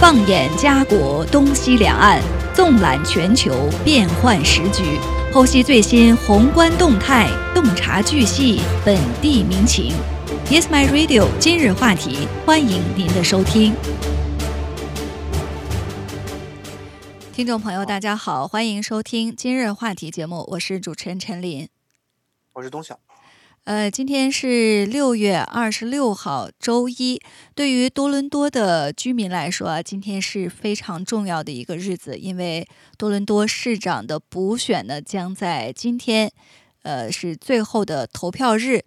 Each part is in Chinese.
放眼家国东西两岸，纵览全球变幻时局，剖析最新宏观动态，洞察巨细本地民情。Yes, my radio。今日话题，欢迎您的收听。听众朋友，大家好，欢迎收听今日话题节目，我是主持人陈琳，我是东晓。呃，今天是六月二十六号，周一。对于多伦多的居民来说啊，今天是非常重要的一个日子，因为多伦多市长的补选呢将在今天，呃，是最后的投票日，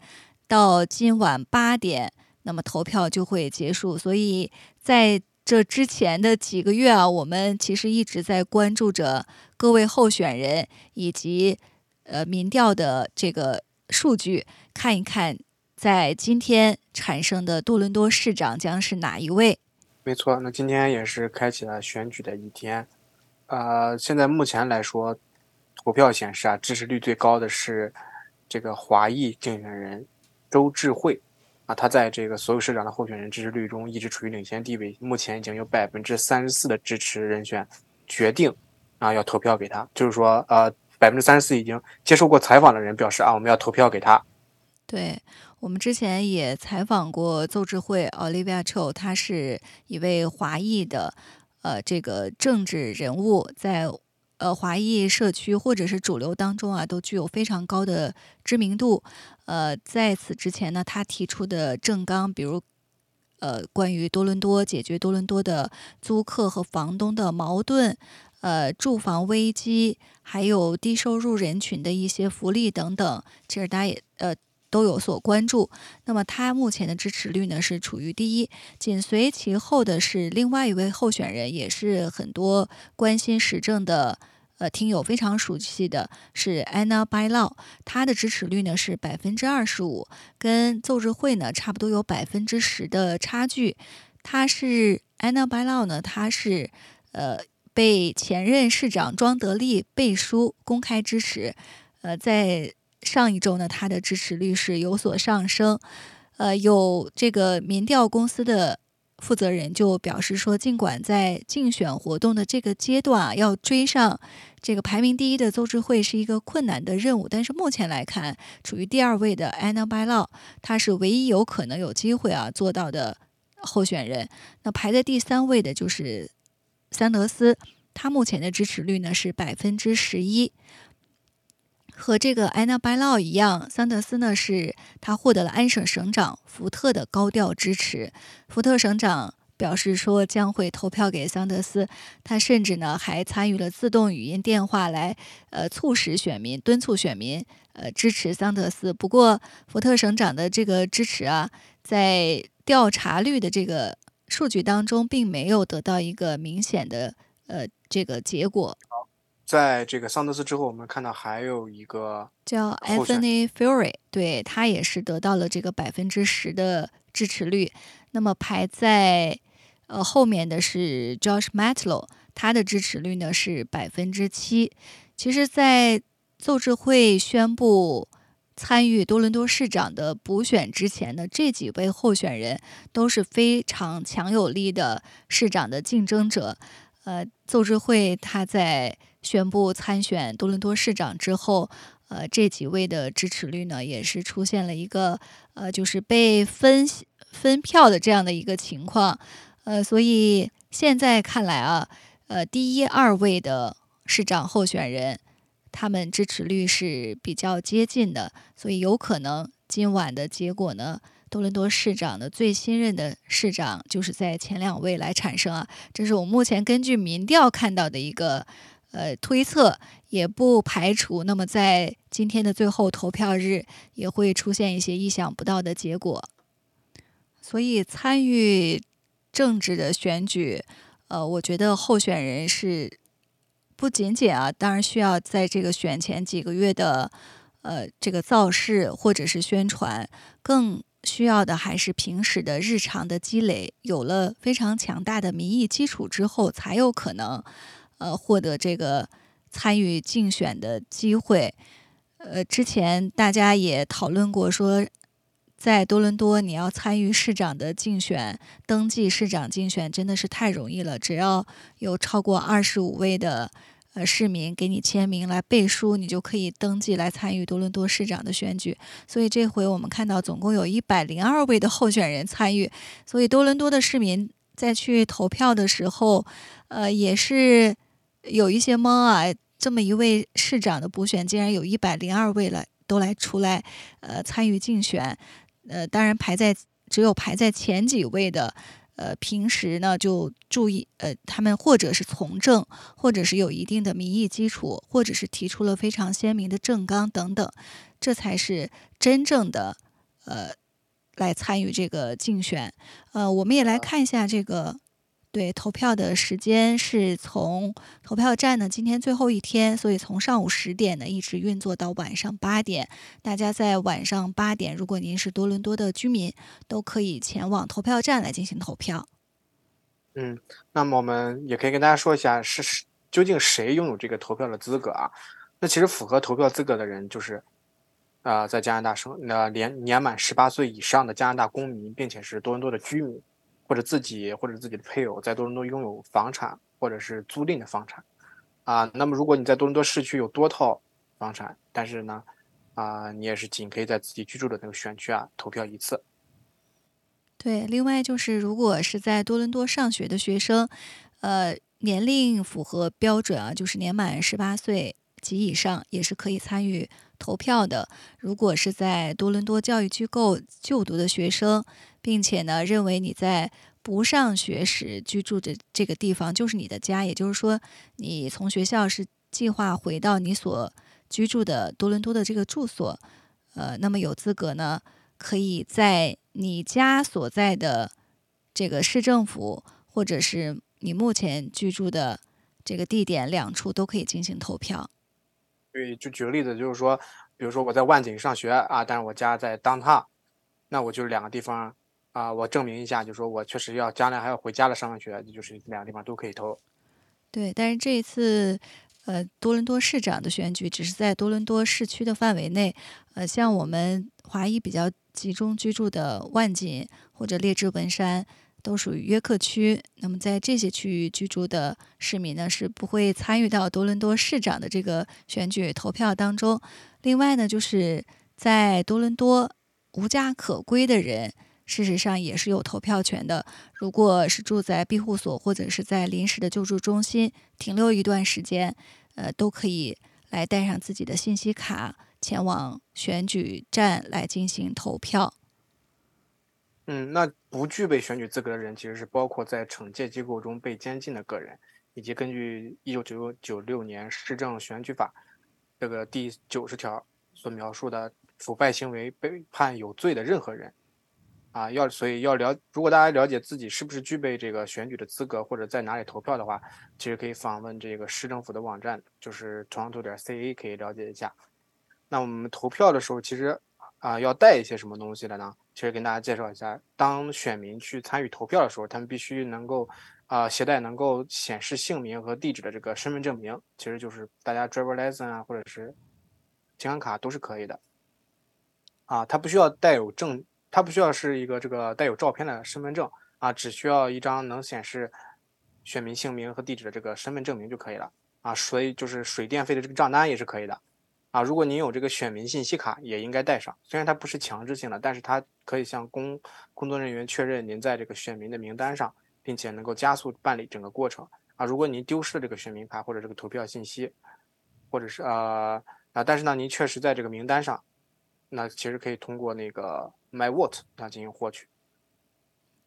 到今晚八点，那么投票就会结束。所以在这之前的几个月啊，我们其实一直在关注着各位候选人以及呃民调的这个数据。看一看，在今天产生的多伦多市长将是哪一位？没错，那今天也是开启了选举的一天。呃，现在目前来说，投票显示啊，支持率最高的是这个华裔竞选人周智慧啊，他在这个所有市长的候选人支持率中一直处于领先地位，目前已经有百分之三十四的支持人选决定啊要投票给他，就是说呃，百分之三十四已经接受过采访的人表示啊，我们要投票给他。对我们之前也采访过邹智慧 Olivia Cho，他是一位华裔的呃这个政治人物，在呃华裔社区或者是主流当中啊，都具有非常高的知名度。呃，在此之前呢，他提出的政纲，比如呃关于多伦多解决多伦多的租客和房东的矛盾，呃住房危机，还有低收入人群的一些福利等等，其实大家也呃。都有所关注。那么他目前的支持率呢是处于第一，紧随其后的是另外一位候选人，也是很多关心时政的呃听友非常熟悉的是 Anna Bylaw，他的支持率呢是百分之二十五，跟邹智慧呢差不多有百分之十的差距。他是 Anna Bylaw 呢，他是呃被前任市长庄德利背书公开支持，呃在。上一周呢，他的支持率是有所上升，呃，有这个民调公司的负责人就表示说，尽管在竞选活动的这个阶段啊，要追上这个排名第一的邹智慧是一个困难的任务，但是目前来看，处于第二位的 Anna Bylaw，他是唯一有可能有机会啊做到的候选人。那排在第三位的就是桑德斯，他目前的支持率呢是百分之十一。和这个 Anna Bylaw 一样，桑德斯呢是他获得了安省省长福特的高调支持。福特省长表示说将会投票给桑德斯，他甚至呢还参与了自动语音电话来呃促使选民敦促选民呃支持桑德斯。不过福特省长的这个支持啊，在调查率的这个数据当中，并没有得到一个明显的呃这个结果。在这个桑德斯之后，我们看到还有一个叫 Anthony Fury，对他也是得到了这个百分之十的支持率。那么排在呃后面的是 Josh Matlow，他的支持率呢是百分之七。其实，在邹智会宣布参与多伦多市长的补选之前的，这几位候选人都是非常强有力的市长的竞争者。呃，邹智慧他在宣布参选多伦多市长之后，呃，这几位的支持率呢，也是出现了一个呃，就是被分分票的这样的一个情况，呃，所以现在看来啊，呃，第一二位的市长候选人，他们支持率是比较接近的，所以有可能今晚的结果呢，多伦多市长的最新任的市长就是在前两位来产生啊，这是我目前根据民调看到的一个。呃，推测也不排除，那么在今天的最后投票日也会出现一些意想不到的结果。所以参与政治的选举，呃，我觉得候选人是不仅仅啊，当然需要在这个选前几个月的呃这个造势或者是宣传，更需要的还是平时的日常的积累。有了非常强大的民意基础之后，才有可能。呃，获得这个参与竞选的机会。呃，之前大家也讨论过，说在多伦多，你要参与市长的竞选，登记市长竞选真的是太容易了。只要有超过二十五位的呃市民给你签名来背书，你就可以登记来参与多伦多市长的选举。所以这回我们看到，总共有一百零二位的候选人参与。所以多伦多的市民在去投票的时候，呃，也是有一些懵啊。这么一位市长的补选，竟然有一百零二位了，都来出来呃参与竞选。呃，当然排在只有排在前几位的，呃，平时呢就注意，呃，他们或者是从政，或者是有一定的民意基础，或者是提出了非常鲜明的政纲等等，这才是真正的呃来参与这个竞选。呃，我们也来看一下这个。对，投票的时间是从投票站呢，今天最后一天，所以从上午十点呢一直运作到晚上八点。大家在晚上八点，如果您是多伦多的居民，都可以前往投票站来进行投票。嗯，那么我们也可以跟大家说一下，是究竟谁拥有这个投票的资格啊？那其实符合投票资格的人就是，啊，在加拿大生那年年满十八岁以上的加拿大公民，并且是多伦多的居民。或者自己或者自己的配偶在多伦多拥有房产或者是租赁的房产，啊，那么如果你在多伦多市区有多套房产，但是呢，啊，你也是仅可以在自己居住的那个选区啊投票一次。对，另外就是如果是在多伦多上学的学生，呃，年龄符合标准啊，就是年满十八岁及以上，也是可以参与投票的。如果是在多伦多教育机构就读的学生。并且呢，认为你在不上学时居住的这个地方就是你的家，也就是说，你从学校是计划回到你所居住的多伦多的这个住所，呃，那么有资格呢，可以在你家所在的这个市政府，或者是你目前居住的这个地点两处都可以进行投票。对，就举个例子，就是说，比如说我在万景上学啊，但是我家在当趟，那我就是两个地方。啊，我证明一下，就说我确实要将来还要回家了上学，就是两个地方都可以投。对，但是这一次，呃，多伦多市长的选举只是在多伦多市区的范围内，呃，像我们华裔比较集中居住的万锦或者列治文山，都属于约克区。那么在这些区域居住的市民呢，是不会参与到多伦多市长的这个选举投票当中。另外呢，就是在多伦多无家可归的人。事实上也是有投票权的。如果是住在庇护所或者是在临时的救助中心停留一段时间，呃，都可以来带上自己的信息卡，前往选举站来进行投票。嗯，那不具备选举资格的人，其实是包括在惩戒机构中被监禁的个人，以及根据一九九九六年市政选举法这个第九十条所描述的腐败行为被判有罪的任何人。啊，要所以要了，如果大家了解自己是不是具备这个选举的资格，或者在哪里投票的话，其实可以访问这个市政府的网站，就是 Toronto 点 ca 可以了解一下。那我们投票的时候，其实啊要带一些什么东西的呢？其实跟大家介绍一下，当选民去参与投票的时候，他们必须能够啊携带能够显示姓名和地址的这个身份证明，其实就是大家 driver license 啊，或者是银行卡都是可以的。啊，它不需要带有证。它不需要是一个这个带有照片的身份证啊，只需要一张能显示选民姓名和地址的这个身份证明就可以了啊。所以就是水电费的这个账单也是可以的啊。如果您有这个选民信息卡，也应该带上。虽然它不是强制性的，但是它可以向工工作人员确认您在这个选民的名单上，并且能够加速办理整个过程啊。如果您丢失了这个选民卡或者这个投票信息，或者是呃啊，但是呢您确实在这个名单上，那其实可以通过那个。My what 来进行获取。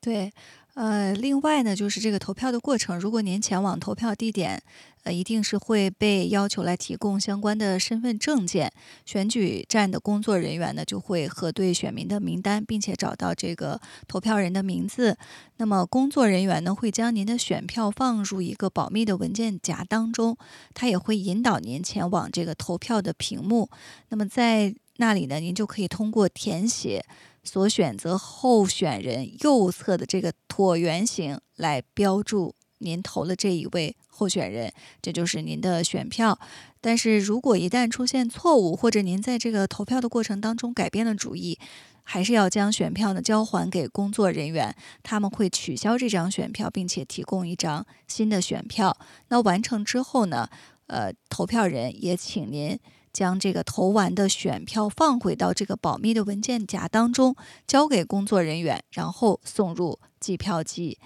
对，呃，另外呢，就是这个投票的过程，如果您前往投票地点，呃，一定是会被要求来提供相关的身份证件。选举站的工作人员呢，就会核对选民的名单，并且找到这个投票人的名字。那么，工作人员呢，会将您的选票放入一个保密的文件夹当中，他也会引导您前往这个投票的屏幕。那么，在那里呢，您就可以通过填写。所选择候选人右侧的这个椭圆形来标注您投的这一位候选人，这就是您的选票。但是如果一旦出现错误，或者您在这个投票的过程当中改变了主意，还是要将选票呢交还给工作人员，他们会取消这张选票，并且提供一张新的选票。那完成之后呢，呃，投票人也请您将这个投完的选票放回到这个保密的文件夹当中，交给工作人员，然后送入计票机。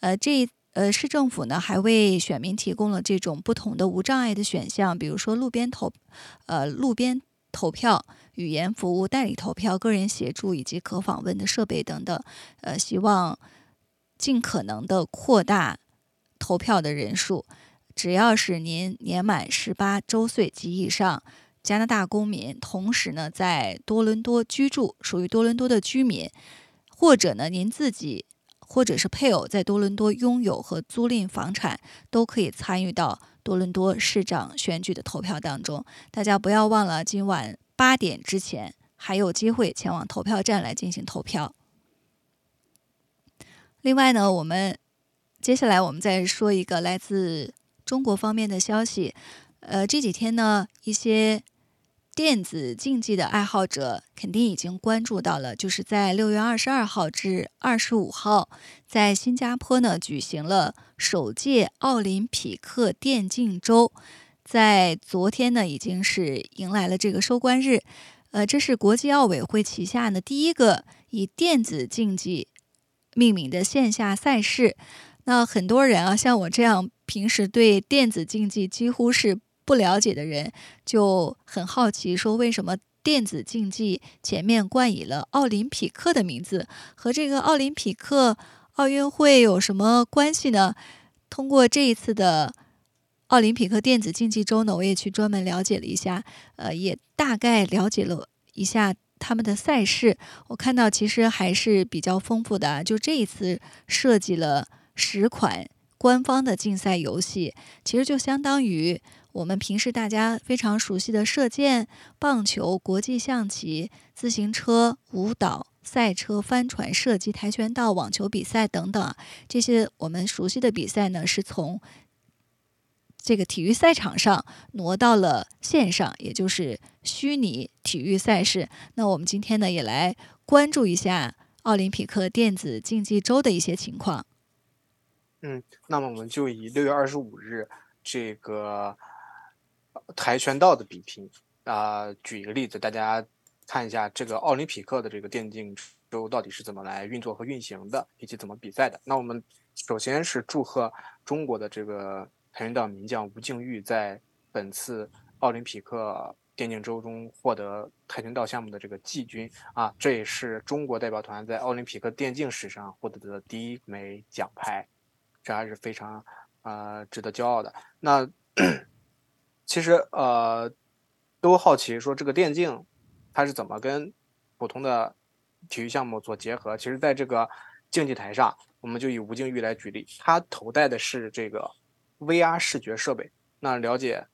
呃，这。呃，市政府呢还为选民提供了这种不同的无障碍的选项，比如说路边投，呃，路边投票、语言服务、代理投票、个人协助以及可访问的设备等等。呃，希望尽可能的扩大投票的人数。只要是您年满十八周岁及以上，加拿大公民，同时呢在多伦多居住，属于多伦多的居民，或者呢您自己。或者是配偶在多伦多拥有和租赁房产，都可以参与到多伦多市长选举的投票当中。大家不要忘了，今晚八点之前还有机会前往投票站来进行投票。另外呢，我们接下来我们再说一个来自中国方面的消息。呃，这几天呢，一些。电子竞技的爱好者肯定已经关注到了，就是在六月二十二号至二十五号，在新加坡呢举行了首届奥林匹克电竞周，在昨天呢已经是迎来了这个收官日，呃，这是国际奥委会旗下呢第一个以电子竞技命名的线下赛事。那很多人啊，像我这样平时对电子竞技几乎是。不了解的人就很好奇，说为什么电子竞技前面冠以了奥林匹克的名字，和这个奥林匹克奥运会有什么关系呢？通过这一次的奥林匹克电子竞技周呢，我也去专门了解了一下，呃，也大概了解了一下他们的赛事。我看到其实还是比较丰富的，啊就这一次设计了十款官方的竞赛游戏，其实就相当于。我们平时大家非常熟悉的射箭、棒球、国际象棋、自行车、舞蹈、赛车、帆船、射击、跆拳道、网球比赛等等，这些我们熟悉的比赛呢，是从这个体育赛场上挪到了线上，也就是虚拟体育赛事。那我们今天呢，也来关注一下奥林匹克电子竞技周的一些情况。嗯，那么我们就以六月二十五日这个。跆拳道的比拼啊，举一个例子，大家看一下这个奥林匹克的这个电竞周到底是怎么来运作和运行的，以及怎么比赛的。那我们首先是祝贺中国的这个跆拳道名将吴静钰在本次奥林匹克电竞周中获得跆拳道项目的这个季军啊，这也是中国代表团在奥林匹克电竞史上获得的第一枚奖牌，这还是非常啊值得骄傲的。那。其实，呃，都好奇说这个电竞它是怎么跟普通的体育项目做结合。其实，在这个竞技台上，我们就以吴静钰来举例，他头戴的是这个 VR 视觉设备。那了解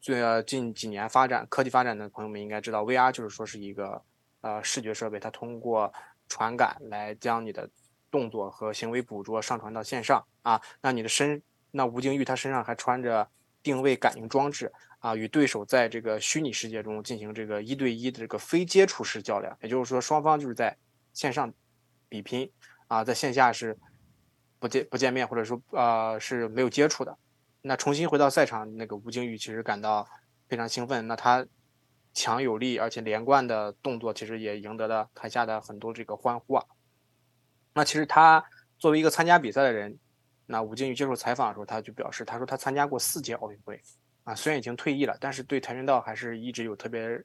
最近几年发展科技发展的朋友们应该知道，VR 就是说是一个呃视觉设备，它通过传感来将你的动作和行为捕捉上传到线上啊。那你的身，那吴静钰他身上还穿着。定位感应装置啊，与对手在这个虚拟世界中进行这个一对一的这个非接触式较量，也就是说，双方就是在线上比拼啊，在线下是不见不见面，或者说呃是没有接触的。那重新回到赛场，那个吴京宇其实感到非常兴奋。那他强有力而且连贯的动作，其实也赢得了台下的很多这个欢呼啊。那其实他作为一个参加比赛的人。那吴京宇接受采访的时候，他就表示，他说他参加过四届奥运会，啊，虽然已经退役了，但是对跆拳道还是一直有特别，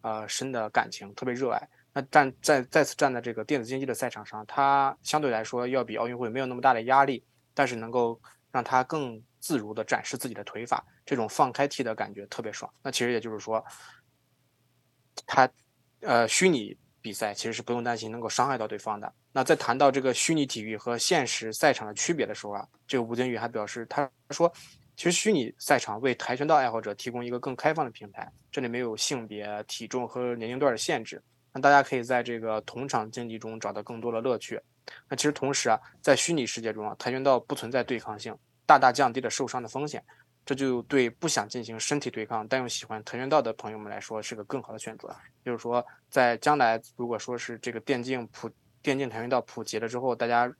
呃深的感情，特别热爱。那站在再次站在这个电子竞技的赛场上，他相对来说要比奥运会没有那么大的压力，但是能够让他更自如的展示自己的腿法，这种放开踢的感觉特别爽。那其实也就是说，他，呃，虚拟。比赛其实是不用担心能够伤害到对方的。那在谈到这个虚拟体育和现实赛场的区别的时候啊，这个吴金宇还表示，他说，其实虚拟赛场为跆拳道爱好者提供一个更开放的平台，这里没有性别、体重和年龄段的限制，那大家可以在这个同场竞技中找到更多的乐趣。那其实同时啊，在虚拟世界中啊，跆拳道不存在对抗性，大大降低了受伤的风险。这就对不想进行身体对抗但又喜欢跆拳道的朋友们来说是个更好的选择。就是说，在将来如果说是这个电竞普电竞跆拳道普及了之后，大家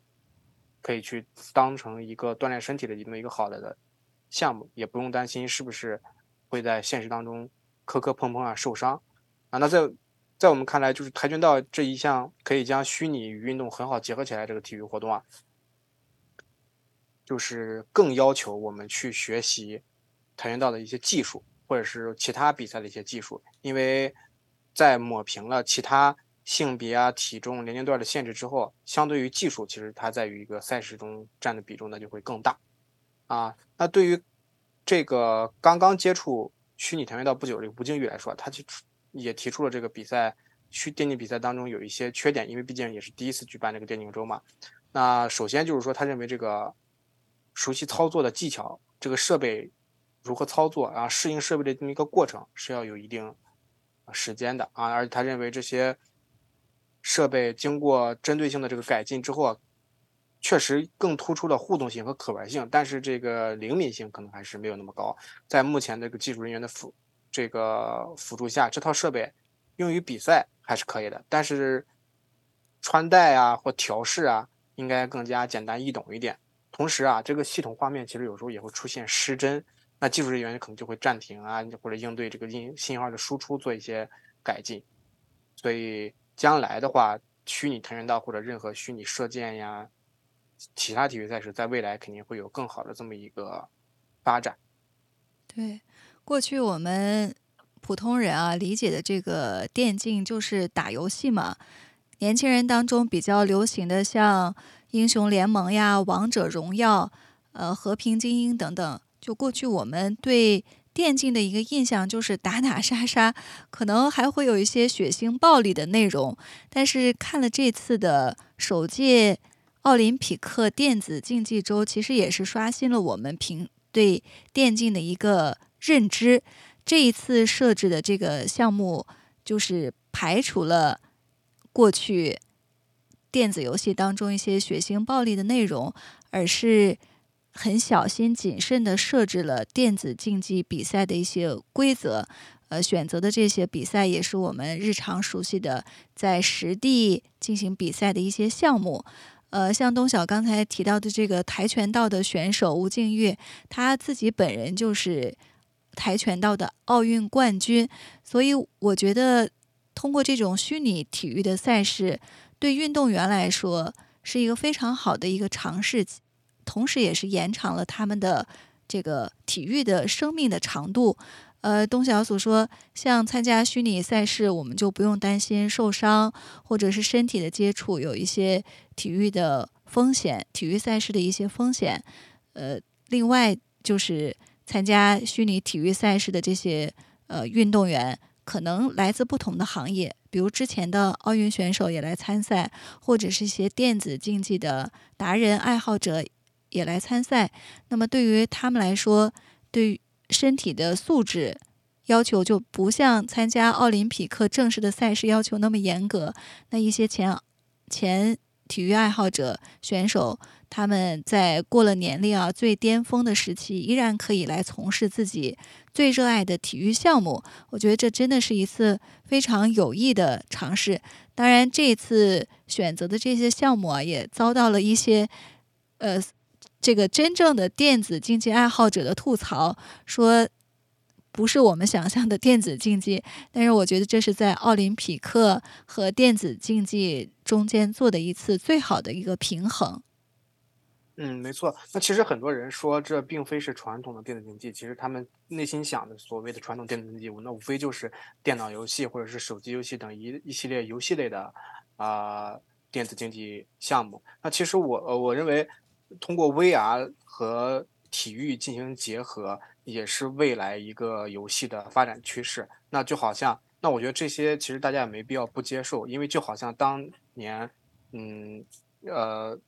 可以去当成一个锻炼身体的一么一个好的的项目，也不用担心是不是会在现实当中磕磕碰碰啊受伤啊。那在在我们看来，就是跆拳道这一项可以将虚拟与运动很好结合起来这个体育活动啊。就是更要求我们去学习跆拳道的一些技术，或者是其他比赛的一些技术，因为在抹平了其他性别啊、体重、年龄段的限制之后，相对于技术，其实它在于一个赛事中占的比重呢就会更大啊。那对于这个刚刚接触虚拟跆拳道不久的吴靖宇来说，他就也提出了这个比赛虚电竞比赛当中有一些缺点，因为毕竟也是第一次举办这个电竞周嘛。那首先就是说，他认为这个。熟悉操作的技巧，这个设备如何操作啊？适应设备的这么一个过程是要有一定时间的啊。而且他认为这些设备经过针对性的这个改进之后，确实更突出了互动性和可玩性，但是这个灵敏性可能还是没有那么高。在目前这个技术人员的辅这个辅助下，这套设备用于比赛还是可以的，但是穿戴啊或调试啊，应该更加简单易懂一点。同时啊，这个系统画面其实有时候也会出现失真，那技术人员可能就会暂停啊，或者应对这个音信号的输出做一些改进。所以将来的话，虚拟跆拳道或者任何虚拟射箭呀，其他体育赛事，在未来肯定会有更好的这么一个发展。对，过去我们普通人啊理解的这个电竞就是打游戏嘛，年轻人当中比较流行的像。英雄联盟呀，王者荣耀，呃，和平精英等等，就过去我们对电竞的一个印象就是打打杀杀，可能还会有一些血腥暴力的内容。但是看了这次的首届奥林匹克电子竞技周，其实也是刷新了我们平对电竞的一个认知。这一次设置的这个项目，就是排除了过去。电子游戏当中一些血腥暴力的内容，而是很小心谨慎地设置了电子竞技比赛的一些规则。呃，选择的这些比赛也是我们日常熟悉的在实地进行比赛的一些项目。呃，像东晓刚才提到的这个跆拳道的选手吴静月，他自己本人就是跆拳道的奥运冠军，所以我觉得通过这种虚拟体育的赛事。对运动员来说是一个非常好的一个尝试，同时也是延长了他们的这个体育的生命的长度。呃，东晓组说，像参加虚拟赛事，我们就不用担心受伤或者是身体的接触有一些体育的风险，体育赛事的一些风险。呃，另外就是参加虚拟体育赛事的这些呃运动员，可能来自不同的行业。比如之前的奥运选手也来参赛，或者是一些电子竞技的达人爱好者也来参赛。那么对于他们来说，对身体的素质要求就不像参加奥林匹克正式的赛事要求那么严格。那一些前前体育爱好者选手。他们在过了年龄啊最巅峰的时期，依然可以来从事自己最热爱的体育项目。我觉得这真的是一次非常有益的尝试。当然，这次选择的这些项目啊，也遭到了一些呃这个真正的电子竞技爱好者的吐槽，说不是我们想象的电子竞技。但是，我觉得这是在奥林匹克和电子竞技中间做的一次最好的一个平衡。嗯，没错。那其实很多人说这并非是传统的电子竞技，其实他们内心想的所谓的传统电子竞技，那无非就是电脑游戏或者是手机游戏等一一系列游戏类的啊电子竞技项目。那其实我呃我认为，通过 VR 和体育进行结合，也是未来一个游戏的发展趋势。那就好像，那我觉得这些其实大家也没必要不接受，因为就好像当年，嗯呃。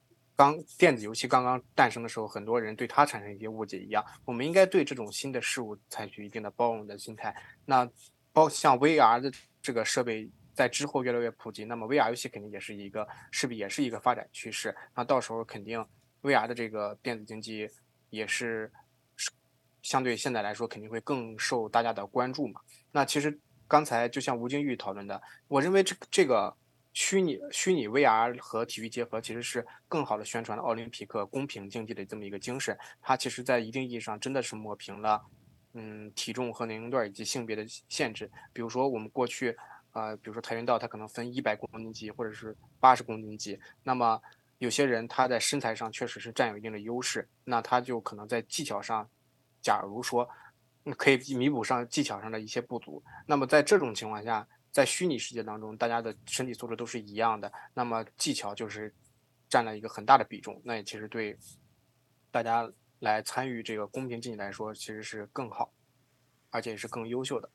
刚电子游戏刚刚诞生的时候，很多人对它产生一些误解一样，我们应该对这种新的事物采取一定的包容的心态。那包像 VR 的这个设备在之后越来越普及，那么 VR 游戏肯定也是一个势必也是一个发展趋势。那到时候肯定 VR 的这个电子竞技也是相对现在来说肯定会更受大家的关注嘛。那其实刚才就像吴京玉讨论的，我认为这这个虚拟虚拟 VR 和体育结合，其实是更好的宣传了奥林匹克公平竞技的这么一个精神。它其实在一定意义上真的是抹平了，嗯，体重和年龄段以及性别的限制。比如说我们过去，呃，比如说跆拳道，它可能分一百公斤级或者是八十公斤级，那么有些人他在身材上确实是占有一定的优势，那他就可能在技巧上。假如说可以弥补上技巧上的一些不足，那么在这种情况下，在虚拟世界当中，大家的身体素质都是一样的，那么技巧就是占了一个很大的比重。那也其实对大家来参与这个公平竞技来说，其实是更好，而且也是更优秀的。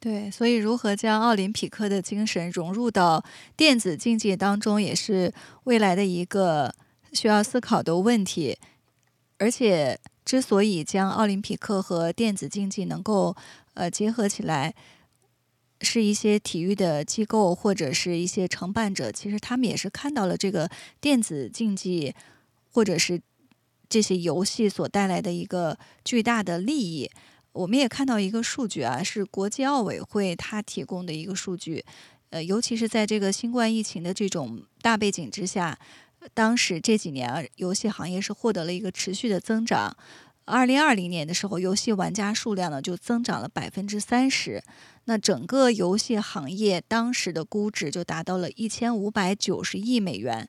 对，所以如何将奥林匹克的精神融入到电子竞技当中，也是未来的一个需要思考的问题，而且。之所以将奥林匹克和电子竞技能够呃结合起来，是一些体育的机构或者是一些承办者，其实他们也是看到了这个电子竞技或者是这些游戏所带来的一个巨大的利益。我们也看到一个数据啊，是国际奥委会它提供的一个数据，呃，尤其是在这个新冠疫情的这种大背景之下。当时这几年，游戏行业是获得了一个持续的增长。二零二零年的时候，游戏玩家数量呢就增长了百分之三十。那整个游戏行业当时的估值就达到了一千五百九十亿美元。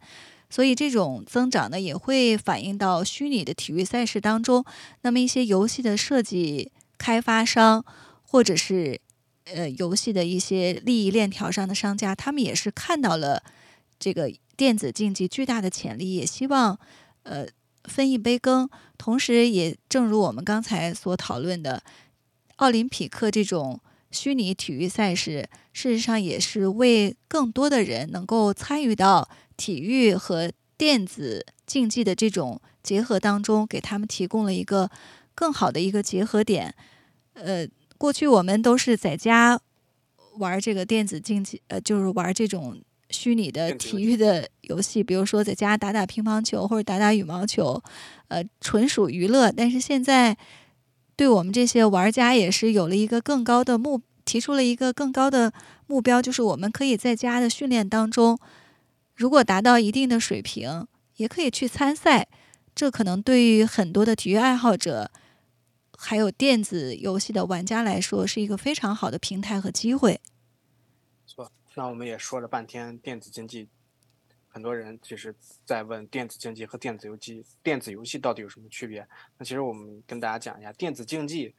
所以这种增长呢，也会反映到虚拟的体育赛事当中。那么一些游戏的设计开发商，或者是呃游戏的一些利益链条上的商家，他们也是看到了这个。电子竞技巨大的潜力，也希望，呃，分一杯羹。同时，也正如我们刚才所讨论的，奥林匹克这种虚拟体育赛事，事实上也是为更多的人能够参与到体育和电子竞技的这种结合当中，给他们提供了一个更好的一个结合点。呃，过去我们都是在家玩这个电子竞技，呃，就是玩这种。虚拟的体育的游戏，比如说在家打打乒乓球或者打打羽毛球，呃，纯属娱乐。但是现在，对我们这些玩家也是有了一个更高的目，提出了一个更高的目标，就是我们可以在家的训练当中，如果达到一定的水平，也可以去参赛。这可能对于很多的体育爱好者，还有电子游戏的玩家来说，是一个非常好的平台和机会。那我们也说了半天电子竞技，很多人其实在问电子竞技和电子游戏，电子游戏到底有什么区别？那其实我们跟大家讲一下，电子竞技，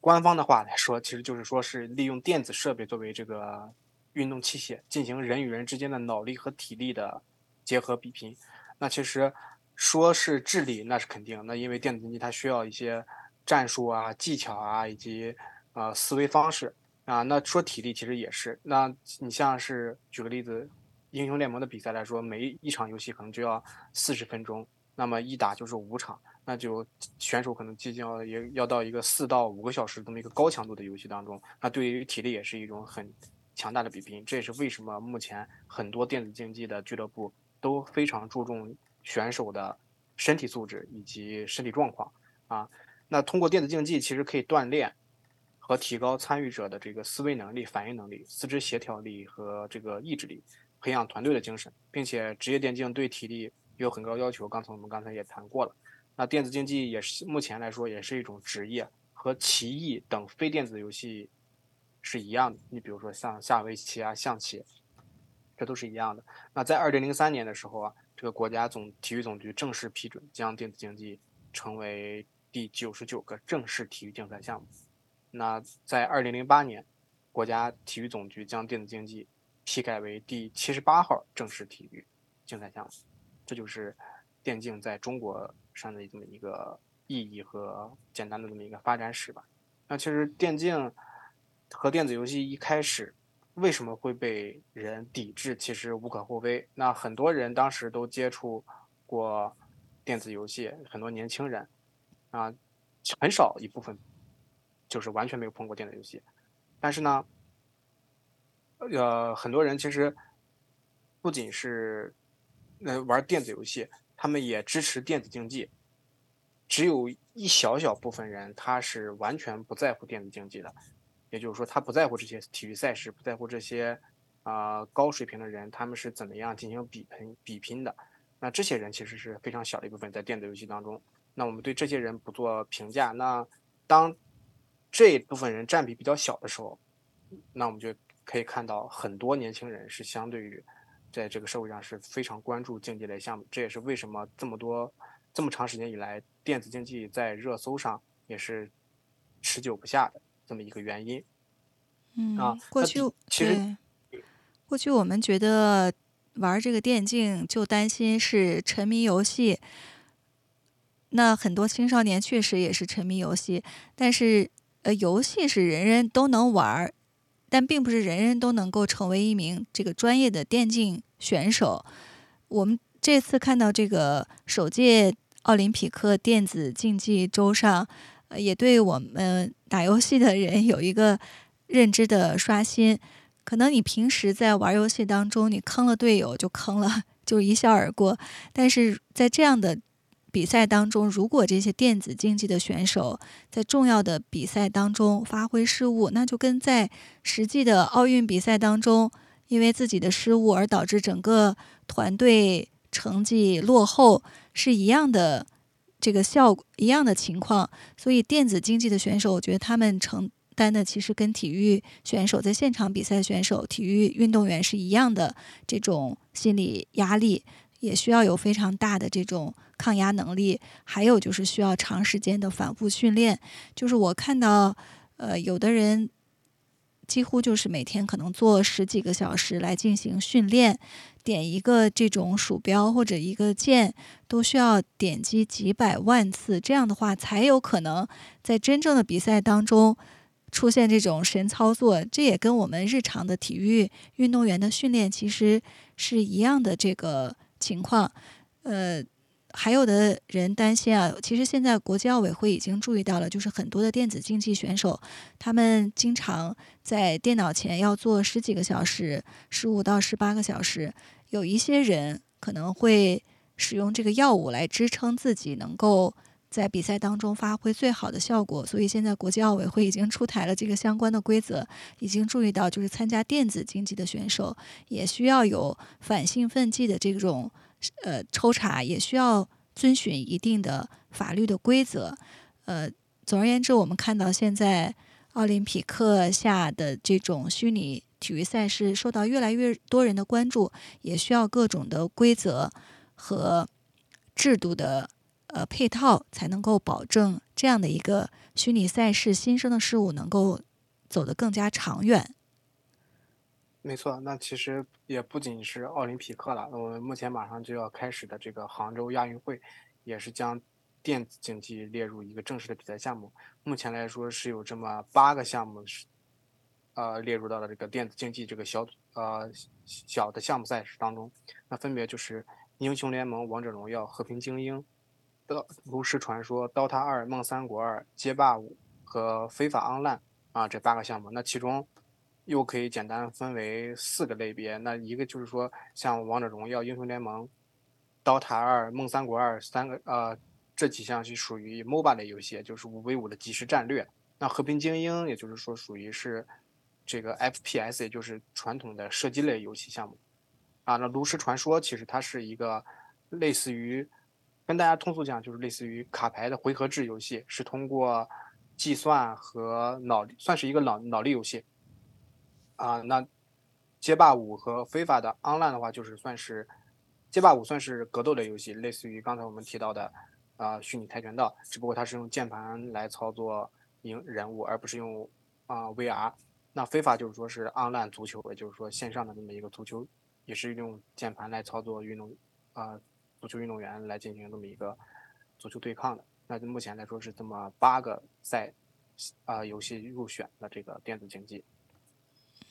官方的话来说，其实就是说是利用电子设备作为这个运动器械，进行人与人之间的脑力和体力的结合比拼。那其实说是智力，那是肯定。那因为电子竞技它需要一些战术啊、技巧啊，以及呃思维方式。啊，那说体力其实也是。那你像是举个例子，英雄联盟的比赛来说，每一场游戏可能就要四十分钟，那么一打就是五场，那就选手可能即将也要到一个四到五个小时这么一个高强度的游戏当中。那对于体力也是一种很强大的比拼。这也是为什么目前很多电子竞技的俱乐部都非常注重选手的身体素质以及身体状况啊。那通过电子竞技其实可以锻炼。和提高参与者的这个思维能力、反应能力、四肢协调力和这个意志力，培养团队的精神，并且职业电竞对体力有很高要求。刚才我们刚才也谈过了，那电子竞技也是目前来说也是一种职业，和棋艺等非电子游戏是一样的。你比如说像下围棋啊、象棋，这都是一样的。那在二零零三年的时候啊，这个国家总体育总局正式批准将电子竞技成为第九十九个正式体育竞赛项目。那在二零零八年，国家体育总局将电子竞技批改为第七十八号正式体育竞赛项目，这就是电竞在中国上的这么一个意义和简单的这么一个发展史吧。那其实电竞和电子游戏一开始为什么会被人抵制，其实无可厚非。那很多人当时都接触过电子游戏，很多年轻人啊，很少一部分。就是完全没有碰过电子游戏，但是呢，呃，很多人其实不仅是呃玩电子游戏，他们也支持电子竞技。只有一小小部分人他是完全不在乎电子竞技的，也就是说他不在乎这些体育赛事，不在乎这些啊高水平的人他们是怎么样进行比拼比拼的。那这些人其实是非常小的一部分在电子游戏当中。那我们对这些人不做评价。那当这一部分人占比比较小的时候，那我们就可以看到很多年轻人是相对于在这个社会上是非常关注竞技类项目。这也是为什么这么多这么长时间以来，电子竞技在热搜上也是持久不下的这么一个原因。嗯，啊，过去其实过去我们觉得玩这个电竞就担心是沉迷游戏。那很多青少年确实也是沉迷游戏，但是呃，游戏是人人都能玩儿，但并不是人人都能够成为一名这个专业的电竞选手。我们这次看到这个首届奥林匹克电子竞技周上，呃，也对我们打游戏的人有一个认知的刷新。可能你平时在玩游戏当中，你坑了队友就坑了，就一笑而过，但是在这样的。比赛当中，如果这些电子竞技的选手在重要的比赛当中发挥失误，那就跟在实际的奥运比赛当中，因为自己的失误而导致整个团队成绩落后是一样的，这个效果一样的情况。所以，电子竞技的选手，我觉得他们承担的其实跟体育选手在现场比赛选手、体育运动员是一样的这种心理压力。也需要有非常大的这种抗压能力，还有就是需要长时间的反复训练。就是我看到，呃，有的人几乎就是每天可能做十几个小时来进行训练，点一个这种鼠标或者一个键都需要点击几百万次，这样的话才有可能在真正的比赛当中出现这种神操作。这也跟我们日常的体育运动员的训练其实是一样的。这个。情况，呃，还有的人担心啊。其实现在国际奥委会已经注意到了，就是很多的电子竞技选手，他们经常在电脑前要做十几个小时，十五到十八个小时。有一些人可能会使用这个药物来支撑自己，能够在比赛当中发挥最好的效果。所以现在国际奥委会已经出台了这个相关的规则，已经注意到，就是参加电子竞技的选手也需要有反兴奋剂的这种。呃，抽查也需要遵循一定的法律的规则。呃，总而言之，我们看到现在奥林匹克下的这种虚拟体育赛事受到越来越多人的关注，也需要各种的规则和制度的呃配套，才能够保证这样的一个虚拟赛事新生的事物能够走得更加长远。没错，那其实也不仅是奥林匹克了。我们目前马上就要开始的这个杭州亚运会，也是将电子竞技列入一个正式的比赛项目。目前来说是有这么八个项目是，呃，列入到了这个电子竞技这个小呃小的项目赛事当中。那分别就是英雄联盟、王者荣耀、和平精英、炉石传说、DOTA 二、梦三国二、街霸五和非法 online 啊这八个项目。那其中。又可以简单分为四个类别，那一个就是说，像王者荣耀、英雄联盟、刀塔二、梦三国二三个呃这几项是属于 MOBA 类游戏，就是五 v 五的即时战略。那和平精英也就是说属于是这个 FPS，也就是传统的射击类游戏项目。啊，那炉石传说其实它是一个类似于跟大家通俗讲就是类似于卡牌的回合制游戏，是通过计算和脑算是一个脑脑力游戏。啊，那街霸五和非法的 online 的话，就是算是街霸五算是格斗类游戏，类似于刚才我们提到的啊虚拟跆拳道，只不过它是用键盘来操作赢人物，而不是用啊 VR。那非法就是说是 online 足球，也就是说线上的这么一个足球，也是用键盘来操作运动啊足球运动员来进行这么一个足球对抗的。那目前来说是这么八个赛啊游戏入选的这个电子竞技。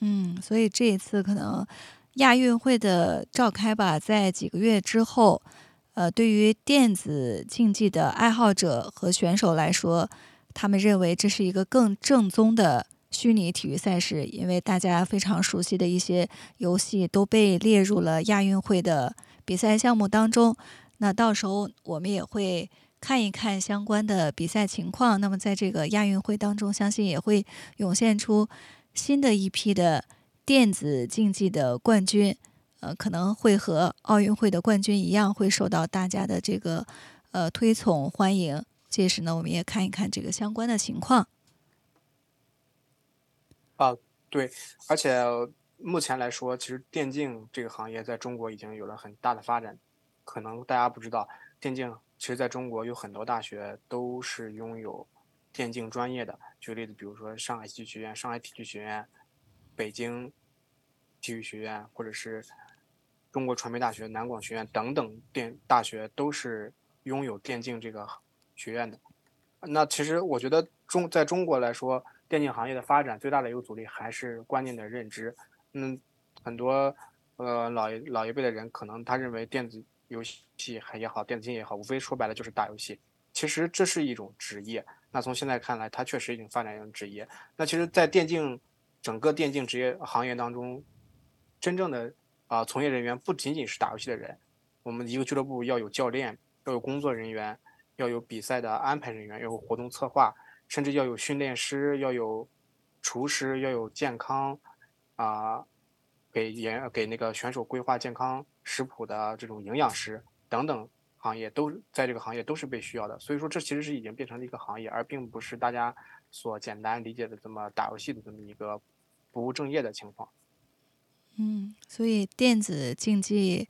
嗯，所以这一次可能亚运会的召开吧，在几个月之后，呃，对于电子竞技的爱好者和选手来说，他们认为这是一个更正宗的虚拟体育赛事，因为大家非常熟悉的一些游戏都被列入了亚运会的比赛项目当中。那到时候我们也会看一看相关的比赛情况。那么在这个亚运会当中，相信也会涌现出新的一批的电子竞技的冠军，呃，可能会和奥运会的冠军一样，会受到大家的这个呃推崇欢迎。届时呢，我们也看一看这个相关的情况。啊，对，而且目前来说，其实电竞这个行业在中国已经有了很大的发展。可能大家不知道，电竞其实在中国有很多大学都是拥有电竞专业的。举个例子，比如说上海戏剧学院、上海体育学院、北京体育学院，或者是中国传媒大学、南广学院等等电大学，都是拥有电竞这个学院的。那其实我觉得中在中国来说，电竞行业的发展最大的一个阻力还是观念的认知。嗯，很多呃老一老一辈的人可能他认为电子游戏还也好，电子竞也好，无非说白了就是打游戏。其实这是一种职业。那从现在看来，它确实已经发展成职业。那其实，在电竞整个电竞职业行业当中，真正的啊从业人员不仅仅是打游戏的人。我们一个俱乐部要有教练，要有工作人员，要有比赛的安排人员，要有活动策划。甚至要有训练师，要有厨师，要有健康啊，给演给那个选手规划健康食谱的这种营养师等等行业，都在这个行业都是被需要的。所以说，这其实是已经变成了一个行业，而并不是大家所简单理解的这么打游戏的这么一个不务正业的情况。嗯，所以电子竞技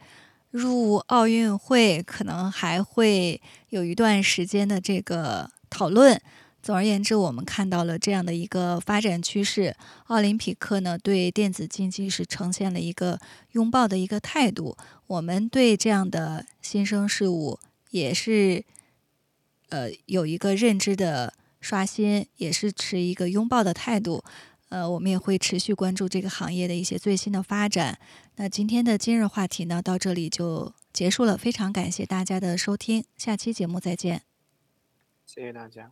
入奥运会可能还会有一段时间的这个讨论。总而言之，我们看到了这样的一个发展趋势。奥林匹克呢，对电子竞技是呈现了一个拥抱的一个态度。我们对这样的新生事物也是，呃，有一个认知的刷新，也是持一个拥抱的态度。呃，我们也会持续关注这个行业的一些最新的发展。那今天的今日话题呢，到这里就结束了。非常感谢大家的收听，下期节目再见。谢谢大家。